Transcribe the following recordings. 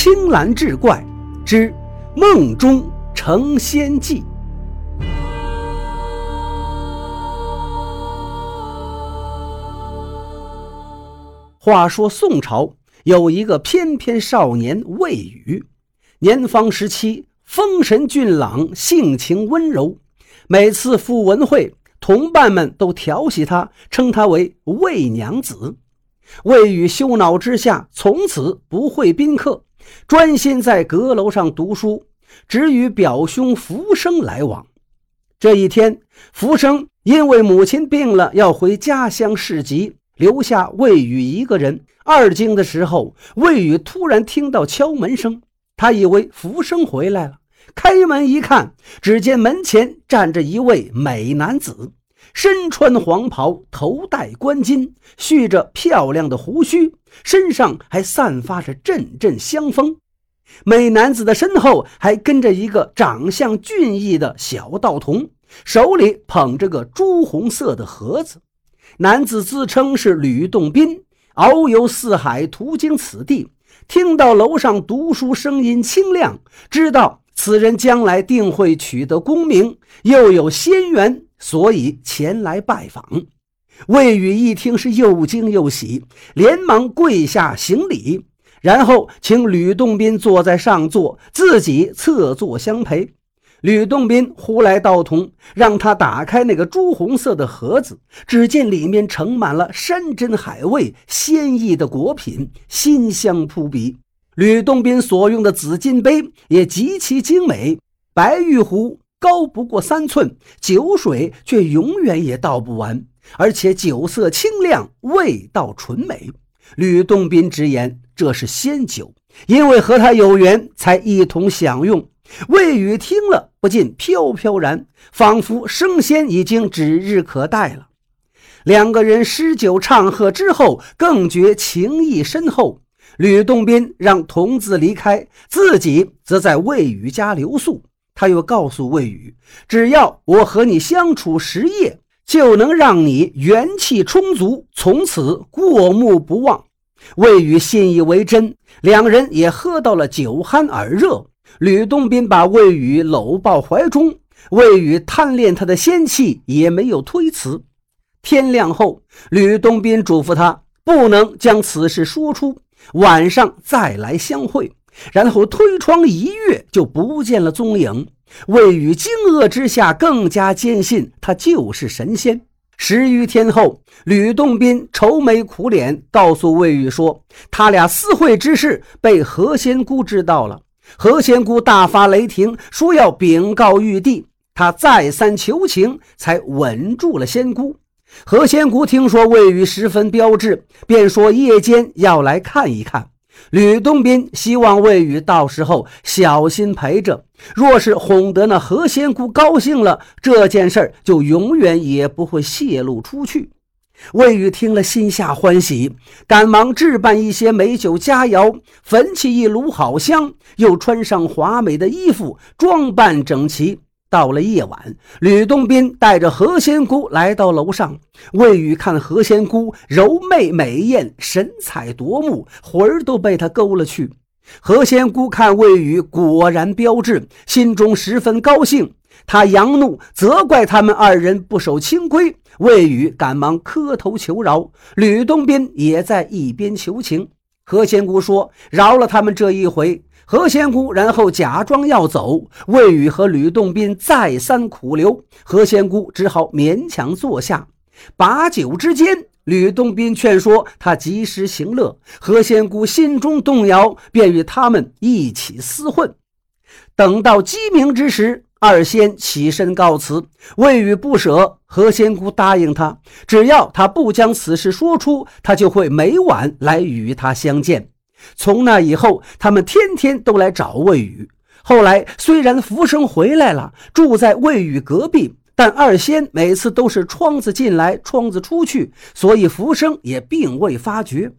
青蓝志怪之梦中成仙记。话说宋朝有一个翩翩少年魏宇，年方十七，风神俊朗，性情温柔。每次赴文会，同伴们都调戏他，称他为魏娘子。魏宇羞恼之下，从此不会宾客，专心在阁楼上读书，只与表兄福生来往。这一天，福生因为母亲病了，要回家乡市集。留下魏宇一个人。二更的时候，魏宇突然听到敲门声，他以为福生回来了。开门一看，只见门前站着一位美男子，身穿黄袍，头戴冠巾，蓄着漂亮的胡须，身上还散发着阵阵香风。美男子的身后还跟着一个长相俊逸的小道童，手里捧着个朱红色的盒子。男子自称是吕洞宾，遨游四海，途经此地，听到楼上读书声音清亮，知道此人将来定会取得功名，又有仙缘，所以前来拜访。魏宇一听是又惊又喜，连忙跪下行礼，然后请吕洞宾坐在上座，自己侧坐相陪。吕洞宾呼来道童，让他打开那个朱红色的盒子。只见里面盛满了山珍海味、鲜异的果品，馨香扑鼻。吕洞宾所用的紫金杯也极其精美，白玉壶高不过三寸，酒水却永远也倒不完，而且酒色清亮，味道纯美。吕洞宾直言这是仙酒，因为和他有缘，才一同享用。魏宇听了，不禁飘飘然，仿佛升仙已经指日可待了。两个人诗酒唱和之后，更觉情谊深厚。吕洞宾让童子离开，自己则在魏宇家留宿。他又告诉魏宇，只要我和你相处十夜，就能让你元气充足，从此过目不忘。魏宇信以为真，两人也喝到了酒酣耳热。吕洞宾把魏宇搂抱怀中，魏宇贪恋他的仙气，也没有推辞。天亮后，吕洞宾嘱咐他不能将此事说出，晚上再来相会。然后推窗一跃，就不见了踪影。魏宇惊愕之下，更加坚信他就是神仙。十余天后，吕洞宾愁眉苦脸，告诉魏宇说，他俩私会之事被何仙姑知道了。何仙姑大发雷霆，说要禀告玉帝。他再三求情，才稳住了仙姑。何仙姑听说魏宇十分标致，便说夜间要来看一看。吕洞宾希望魏宇到时候小心陪着，若是哄得那何仙姑高兴了，这件事就永远也不会泄露出去。魏宇听了，心下欢喜，赶忙置办一些美酒佳肴，焚起一炉好香，又穿上华美的衣服，装扮整齐。到了夜晚，吕洞宾带着何仙姑来到楼上。魏宇看何仙姑柔媚美艳，神采夺目，魂儿都被她勾了去。何仙姑看魏宇果然标致，心中十分高兴。他扬怒，责怪他们二人不守清规。魏宇赶忙磕头求饶，吕洞宾也在一边求情。何仙姑说：“饶了他们这一回。”何仙姑然后假装要走，魏宇和吕洞宾再三苦留，何仙姑只好勉强坐下。把酒之间，吕洞宾劝说他及时行乐，何仙姑心中动摇，便与他们一起厮混。等到鸡鸣之时。二仙起身告辞，魏宇不舍，何仙姑答应他，只要他不将此事说出，他就会每晚来与他相见。从那以后，他们天天都来找魏宇。后来虽然福生回来了，住在魏宇隔壁，但二仙每次都是窗子进来，窗子出去，所以福生也并未发觉。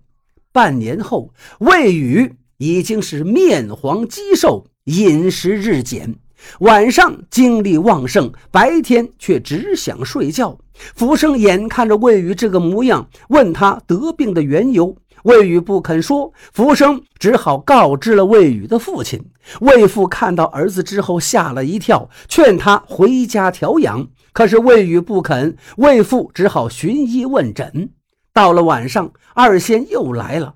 半年后，魏宇已经是面黄肌瘦，饮食日减。晚上精力旺盛，白天却只想睡觉。福生眼看着魏宇这个模样，问他得病的缘由。魏宇不肯说，福生只好告知了魏宇的父亲。魏父看到儿子之后吓了一跳，劝他回家调养。可是魏宇不肯，魏父只好寻医问诊。到了晚上，二仙又来了。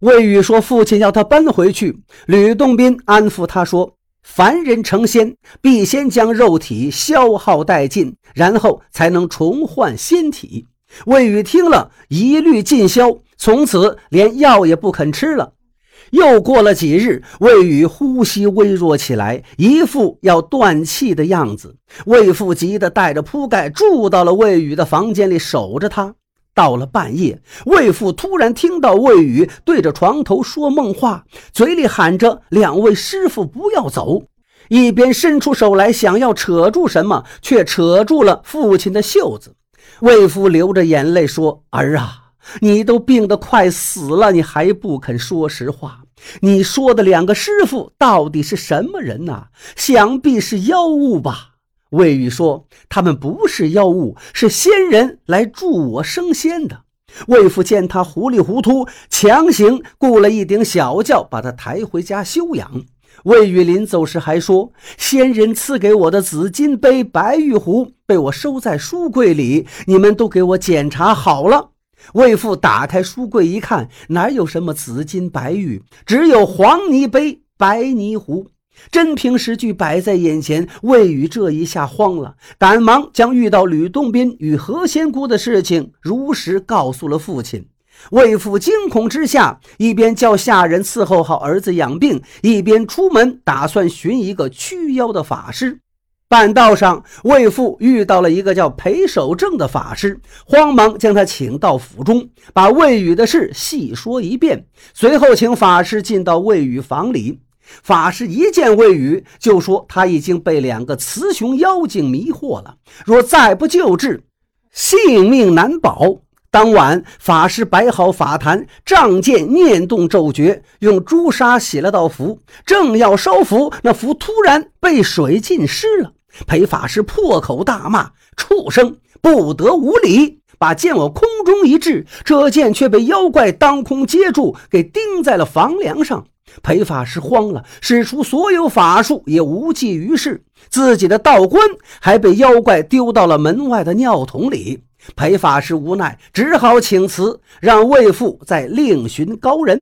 魏宇说：“父亲要他搬回去。”吕洞宾安抚他说：“凡人成仙，必先将肉体消耗殆尽，然后才能重换仙体。”魏宇听了一律尽消，从此连药也不肯吃了。又过了几日，魏宇呼吸微弱起来，一副要断气的样子。魏父急得带着铺盖住到了魏宇的房间里守着他。到了半夜，魏父突然听到魏宇对着床头说梦话，嘴里喊着“两位师傅不要走”，一边伸出手来想要扯住什么，却扯住了父亲的袖子。魏父流着眼泪说：“儿啊。”你都病得快死了，你还不肯说实话？你说的两个师傅到底是什么人呐？想必是妖物吧？魏宇说：“他们不是妖物，是仙人来助我升仙的。”魏父见他糊里糊涂，强行雇了一顶小轿，把他抬回家休养。魏宇临走时还说：“仙人赐给我的紫金杯、白玉壶，被我收在书柜里，你们都给我检查好了。”魏父打开书柜一看，哪有什么紫金白玉，只有黄泥杯、白泥壶，真凭实据摆在眼前。魏宇这一下慌了，赶忙将遇到吕洞宾与何仙姑的事情如实告诉了父亲。魏父惊恐之下，一边叫下人伺候好儿子养病，一边出门打算寻一个驱妖的法师。半道上，魏父遇到了一个叫裴守正的法师，慌忙将他请到府中，把魏宇的事细说一遍。随后，请法师进到魏宇房里。法师一见魏宇，就说他已经被两个雌雄妖精迷惑了，若再不救治，性命难保。当晚，法师摆好法坛，仗剑念动咒诀，用朱砂写了道符，正要烧符，那符突然被水浸湿了。裴法师破口大骂：“畜生，不得无礼！”把剑往空中一掷，这剑却被妖怪当空接住，给钉在了房梁上。裴法师慌了，使出所有法术也无济于事。自己的道观还被妖怪丢到了门外的尿桶里。裴法师无奈，只好请辞，让魏父再另寻高人。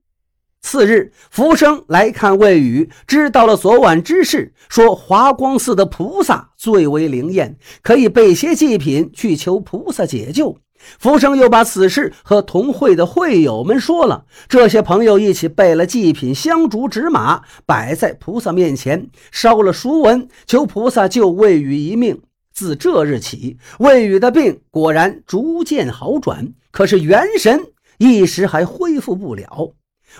次日，福生来看魏宇，知道了昨晚之事，说华光寺的菩萨最为灵验，可以备些祭品去求菩萨解救。福生又把此事和同会的会友们说了，这些朋友一起备了祭品、香烛、纸马，摆在菩萨面前，烧了书文，求菩萨救魏宇一命。自这日起，魏宇的病果然逐渐好转，可是元神一时还恢复不了。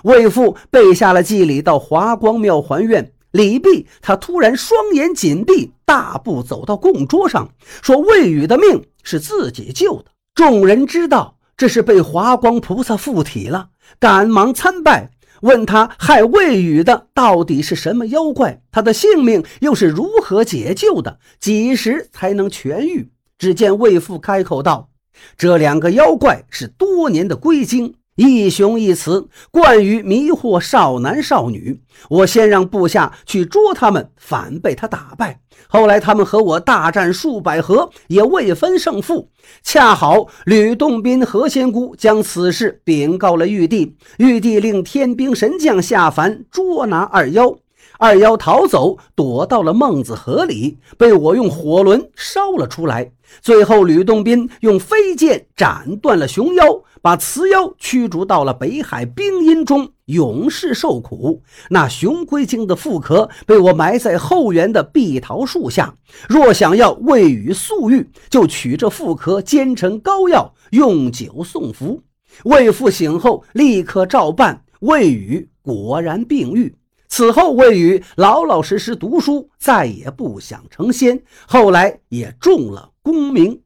魏父备下了祭礼，到华光庙还愿。李毕，他突然双眼紧闭，大步走到供桌上，说：“魏宇的命是自己救的。”众人知道这是被华光菩萨附体了，赶忙参拜，问他害魏宇的到底是什么妖怪，他的性命又是如何解救的，几时才能痊愈？只见魏父开口道：“这两个妖怪是多年的归精。”一雄一雌，惯于迷惑少男少女。我先让部下去捉他们，反被他打败。后来他们和我大战数百合，也未分胜负。恰好吕洞宾、何仙姑将此事禀告了玉帝，玉帝令天兵神将下凡捉拿二妖。二妖逃走，躲到了孟子河里，被我用火轮烧了出来。最后，吕洞宾用飞剑斩断了熊妖，把雌妖驱逐到了北海冰阴中，永世受苦。那熊龟精的妇壳被我埋在后园的碧桃树下。若想要未雨速愈，就取这妇壳煎成膏药，用酒送服。魏父醒后，立刻照办。魏雨果然病愈。此后，魏宇老老实实读书，再也不想成仙。后来也中了功名。